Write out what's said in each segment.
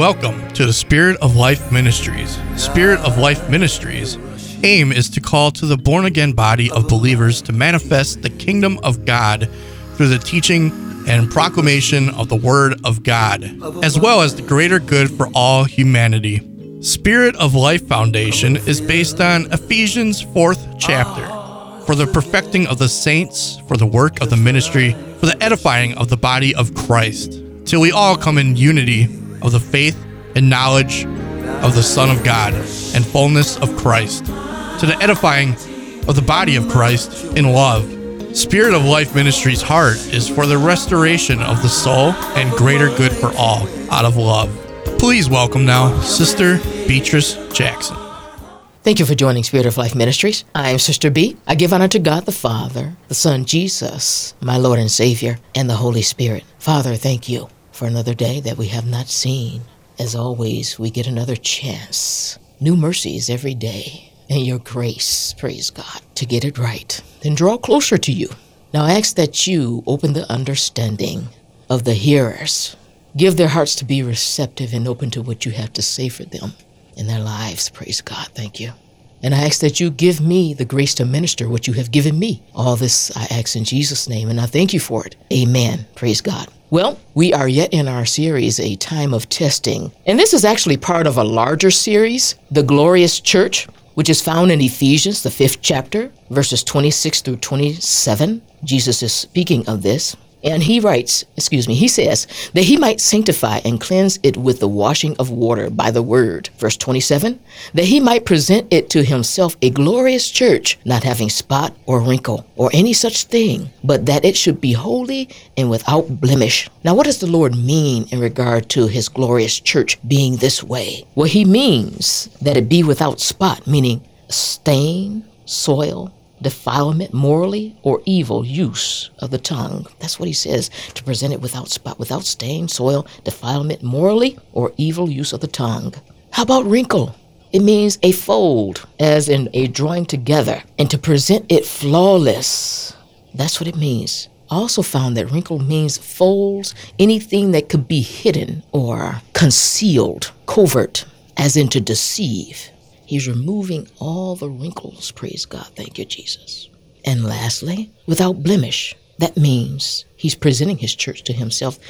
Welcome to the Spirit of Life Ministries. Spirit of Life Ministries aim is to call to the born again body of believers to manifest the kingdom of God through the teaching and proclamation of the word of God, as well as the greater good for all humanity. Spirit of Life Foundation is based on Ephesians 4th chapter for the perfecting of the saints, for the work of the ministry, for the edifying of the body of Christ, till we all come in unity of the faith and knowledge of the Son of God and fullness of Christ, to the edifying of the body of Christ in love. Spirit of Life Ministries' heart is for the restoration of the soul and greater good for all out of love. Please welcome now Sister Beatrice Jackson. Thank you for joining Spirit of Life Ministries. I am Sister B. I give honor to God the Father, the Son Jesus, my Lord and Savior, and the Holy Spirit. Father, thank you for another day that we have not seen. As always, we get another chance. New mercies every day, and your grace, praise God, to get it right. Then draw closer to you. Now I ask that you open the understanding of the hearers. Give their hearts to be receptive and open to what you have to say for them in their lives. Praise God. Thank you. And I ask that you give me the grace to minister what you have given me. All this I ask in Jesus' name, and I thank you for it. Amen. Praise God. Well, we are yet in our series, A Time of Testing. And this is actually part of a larger series, The Glorious Church, which is found in Ephesians, the fifth chapter, verses 26 through 27. Jesus is speaking of this. And he writes, excuse me, he says, that he might sanctify and cleanse it with the washing of water by the word. Verse 27, that he might present it to himself a glorious church, not having spot or wrinkle or any such thing, but that it should be holy and without blemish. Now, what does the Lord mean in regard to his glorious church being this way? Well, he means that it be without spot, meaning stain, soil, defilement, morally or evil use of the tongue. That's what he says, to present it without spot, without stain, soil, defilement, morally or evil use of the tongue. How about wrinkle? It means a fold, as in a drawing together, and to present it flawless. That's what it means. Also found that wrinkle means folds, anything that could be hidden or concealed, covert, as in to deceive. He's removing all the wrinkles. Praise God. Thank you, Jesus. And lastly, without blemish. That means he's presenting his church to himself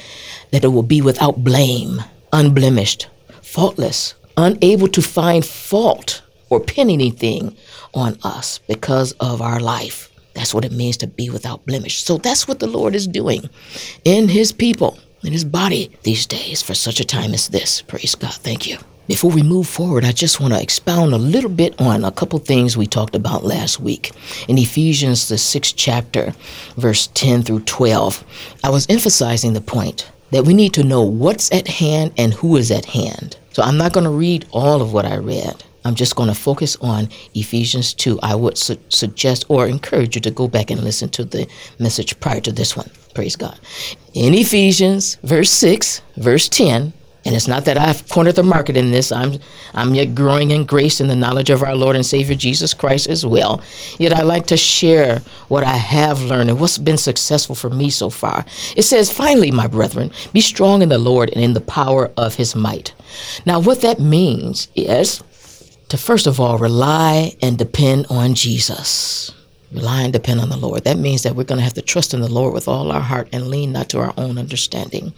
that it will be without blame, unblemished, faultless, unable to find fault or pin anything on us because of our life. That's what it means to be without blemish. So that's what the Lord is doing in his people, in his body these days for such a time as this. Praise God. Thank you. Before we move forward, I just want to expound a little bit on a couple things we talked about last week. In Ephesians, the sixth chapter, verse 10 through 12, I was emphasizing the point that we need to know what's at hand and who is at hand. So I'm not going to read all of what I read. I'm just going to focus on Ephesians 2. I would su- suggest or encourage you to go back and listen to the message prior to this one. Praise God. In Ephesians, verse 6, verse 10, and it's not that I've cornered the market in this. I'm I'm yet growing in grace and the knowledge of our Lord and Savior Jesus Christ as well. Yet I like to share what I have learned and what's been successful for me so far. It says, finally, my brethren, be strong in the Lord and in the power of his might. Now what that means is to first of all rely and depend on Jesus. Rely depend on the Lord. That means that we're going to have to trust in the Lord with all our heart and lean not to our own understanding.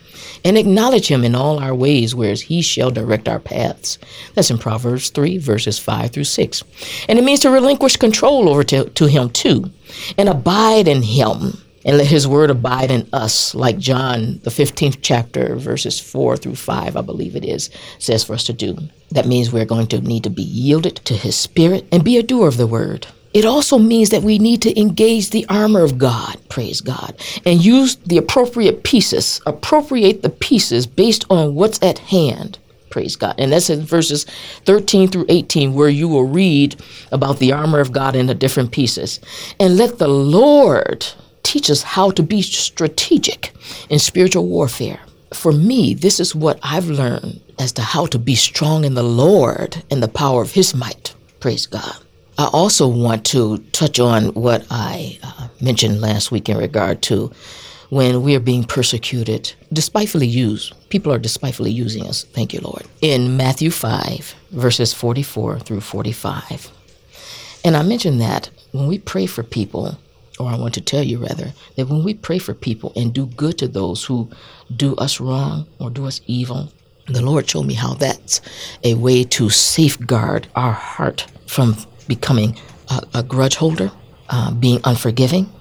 And acknowledge Him in all our ways, whereas He shall direct our paths. That's in Proverbs 3, verses 5 through 6. And it means to relinquish control over to, to Him too, and abide in Him. And let his word abide in us, like John, the 15th chapter, verses 4 through 5, I believe it is, says for us to do. That means we're going to need to be yielded to his spirit and be a doer of the word. It also means that we need to engage the armor of God, praise God, and use the appropriate pieces, appropriate the pieces based on what's at hand. Praise God. And that's in verses 13 through 18, where you will read about the armor of God in the different pieces. And let the Lord teach us how to be strategic in spiritual warfare. For me, this is what I've learned as to how to be strong in the Lord and the power of His might. Praise God. I also want to touch on what I uh, mentioned last week in regard to when we are being persecuted, despitefully used. People are despitefully using us. Thank you, Lord. In Matthew 5, verses 44 through 45. And I mentioned that when we pray for people, or I want to tell you rather, that when we pray for people and do good to those who do us wrong or do us evil, the Lord showed me how that's a way to safeguard our heart from becoming a, a grudge holder, uh, being unforgiving,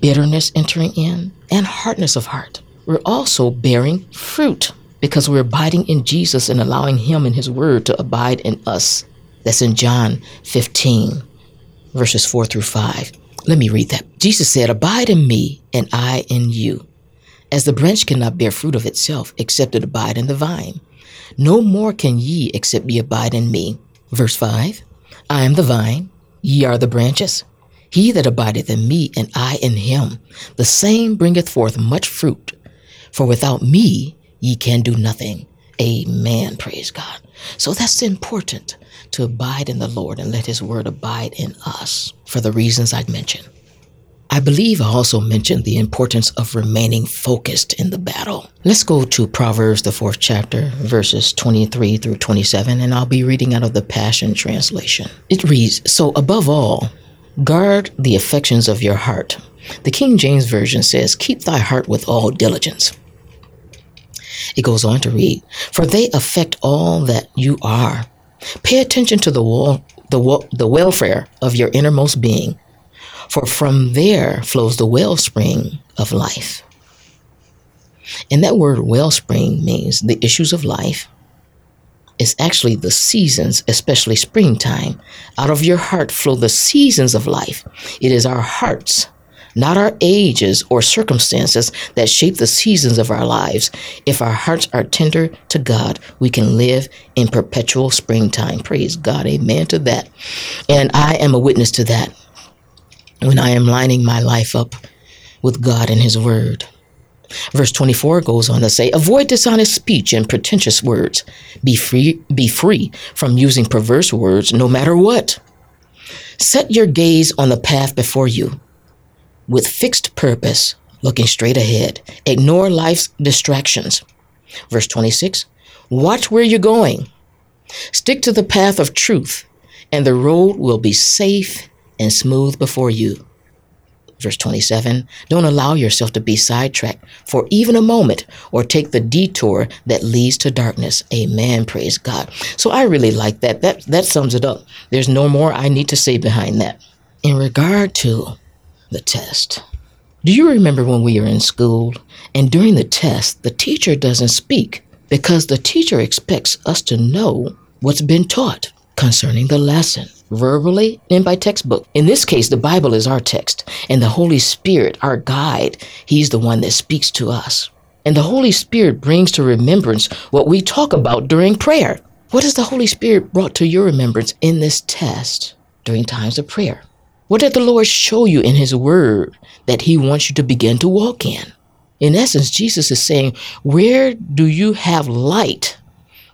bitterness entering in, and hardness of heart. We're also bearing fruit because we're abiding in Jesus and allowing Him and His Word to abide in us. That's in John 15, verses 4 through 5. Let me read that. Jesus said, Abide in me, and I in you. As the branch cannot bear fruit of itself except it abide in the vine, no more can ye except ye abide in me. Verse 5 I am the vine, ye are the branches. He that abideth in me, and I in him, the same bringeth forth much fruit. For without me ye can do nothing. Amen. Praise God. So that's important to abide in the Lord and let his word abide in us for the reasons I'd mentioned. I believe I also mentioned the importance of remaining focused in the battle. Let's go to Proverbs, the fourth chapter, verses 23 through 27, and I'll be reading out of the Passion Translation. It reads So, above all, guard the affections of your heart. The King James Version says, Keep thy heart with all diligence. It goes on to read, For they affect all that you are. Pay attention to the, wall, the, the welfare of your innermost being for from there flows the wellspring of life. And that word wellspring means the issues of life. It's actually the seasons, especially springtime. Out of your heart flow the seasons of life. It is our hearts, not our ages or circumstances, that shape the seasons of our lives. If our hearts are tender to God, we can live in perpetual springtime. Praise God. Amen to that. And I am a witness to that when I am lining my life up with God and His Word. Verse 24 goes on to say, Avoid dishonest speech and pretentious words. Be free, be free from using perverse words no matter what. Set your gaze on the path before you with fixed purpose, looking straight ahead. Ignore life's distractions. Verse 26 Watch where you're going. Stick to the path of truth, and the road will be safe and smooth before you. Verse 27 Don't allow yourself to be sidetracked for even a moment or take the detour that leads to darkness. Amen. Praise God. So I really like that. That, that sums it up. There's no more I need to say behind that. In regard to the test, do you remember when we were in school and during the test, the teacher doesn't speak because the teacher expects us to know what's been taught concerning the lesson? Verbally and by textbook. In this case, the Bible is our text, and the Holy Spirit, our guide, He's the one that speaks to us. And the Holy Spirit brings to remembrance what we talk about during prayer. What has the Holy Spirit brought to your remembrance in this test during times of prayer? What did the Lord show you in His Word that He wants you to begin to walk in? In essence, Jesus is saying, Where do you have light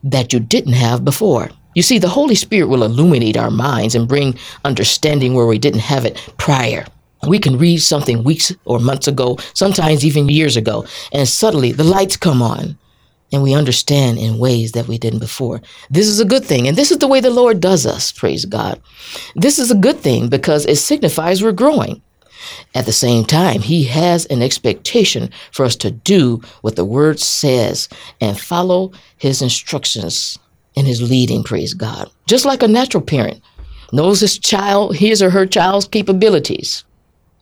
that you didn't have before? You see, the Holy Spirit will illuminate our minds and bring understanding where we didn't have it prior. We can read something weeks or months ago, sometimes even years ago, and suddenly the lights come on and we understand in ways that we didn't before. This is a good thing, and this is the way the Lord does us, praise God. This is a good thing because it signifies we're growing. At the same time, He has an expectation for us to do what the Word says and follow His instructions in his leading, praise God. Just like a natural parent knows his child, his or her child's capabilities.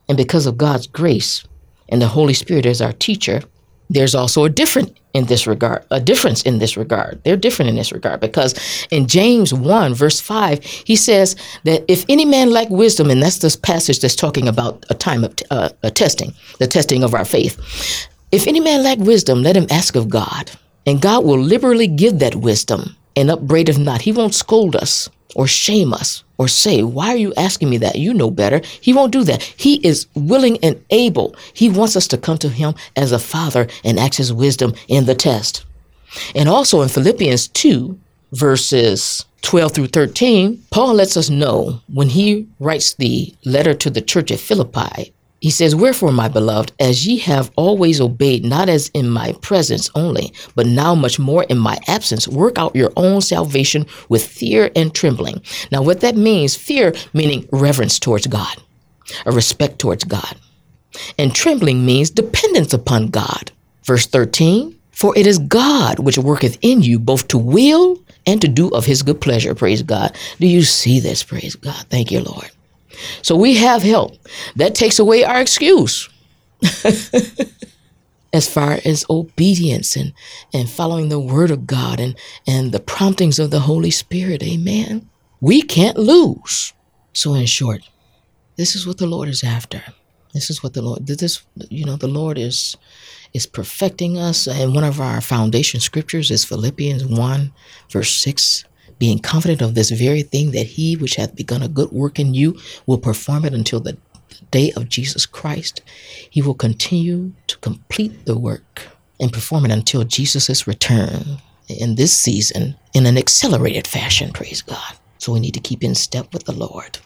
And because of God's grace and the Holy Spirit as our teacher, there's also a different in this regard, a difference in this regard. They're different in this regard because in James 1, verse 5, he says that if any man lack wisdom, and that's this passage that's talking about a time of uh, a testing, the testing of our faith. If any man lack wisdom, let him ask of God, and God will liberally give that wisdom and upbraideth not. He won't scold us or shame us or say, Why are you asking me that? You know better. He won't do that. He is willing and able. He wants us to come to Him as a father and ask His wisdom in the test. And also in Philippians 2, verses 12 through 13, Paul lets us know when he writes the letter to the church at Philippi He says, Wherefore, my beloved, as ye have always obeyed, not as in my presence only, but now much more in my absence, work out your own salvation with fear and trembling. Now, what that means, fear meaning reverence towards God, a respect towards God. And trembling means dependence upon God. Verse 13, for it is God which worketh in you both to will and to do of his good pleasure. Praise God. Do you see this? Praise God. Thank you, Lord. So we have help. That takes away our excuse. as far as obedience and, and following the word of God and, and the promptings of the Holy Spirit. Amen. We can't lose. So in short, this is what the Lord is after. This is what the Lord this you know the Lord is is perfecting us and one of our foundation scriptures is Philippians 1 verse 6 being confident of this very thing that he which hath begun a good work in you will perform it until the day of Jesus Christ. He will continue to complete the work and perform it until Jesus' return in this season in an accelerated fashion, praise God. So we need to keep in step with the Lord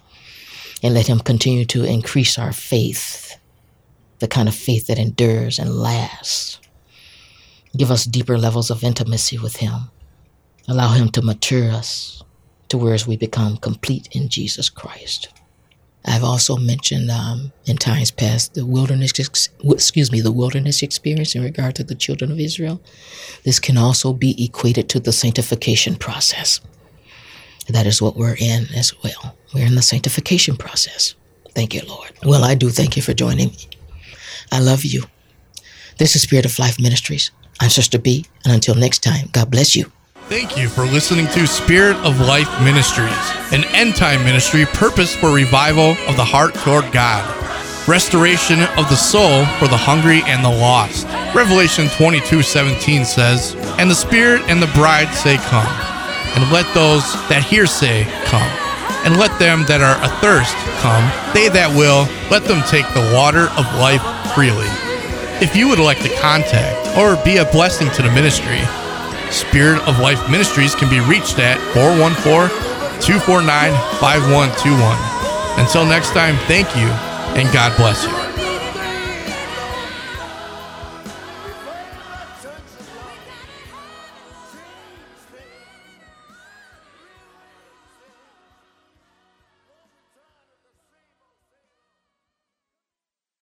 and let Him continue to increase our faith, the kind of faith that endures and lasts. Give us deeper levels of intimacy with Him Allow Him to mature us to where as we become complete in Jesus Christ. I've also mentioned um, in times past the wilderness, excuse me, the wilderness experience in regard to the children of Israel. This can also be equated to the sanctification process. That is what we're in as well. We're in the sanctification process. Thank you, Lord. Well, I do thank you for joining me. I love you. This is Spirit of Life Ministries. I'm Sister B, and until next time, God bless you. Thank you for listening to Spirit of Life Ministries, an end time ministry purpose for revival of the heart toward God, restoration of the soul for the hungry and the lost. Revelation 22 17 says, And the Spirit and the bride say, Come. And let those that hear say, Come. And let them that are athirst come. They that will, let them take the water of life freely. If you would like to contact or be a blessing to the ministry, Spirit of Life Ministries can be reached at 414 249 5121. Until next time, thank you and God bless you.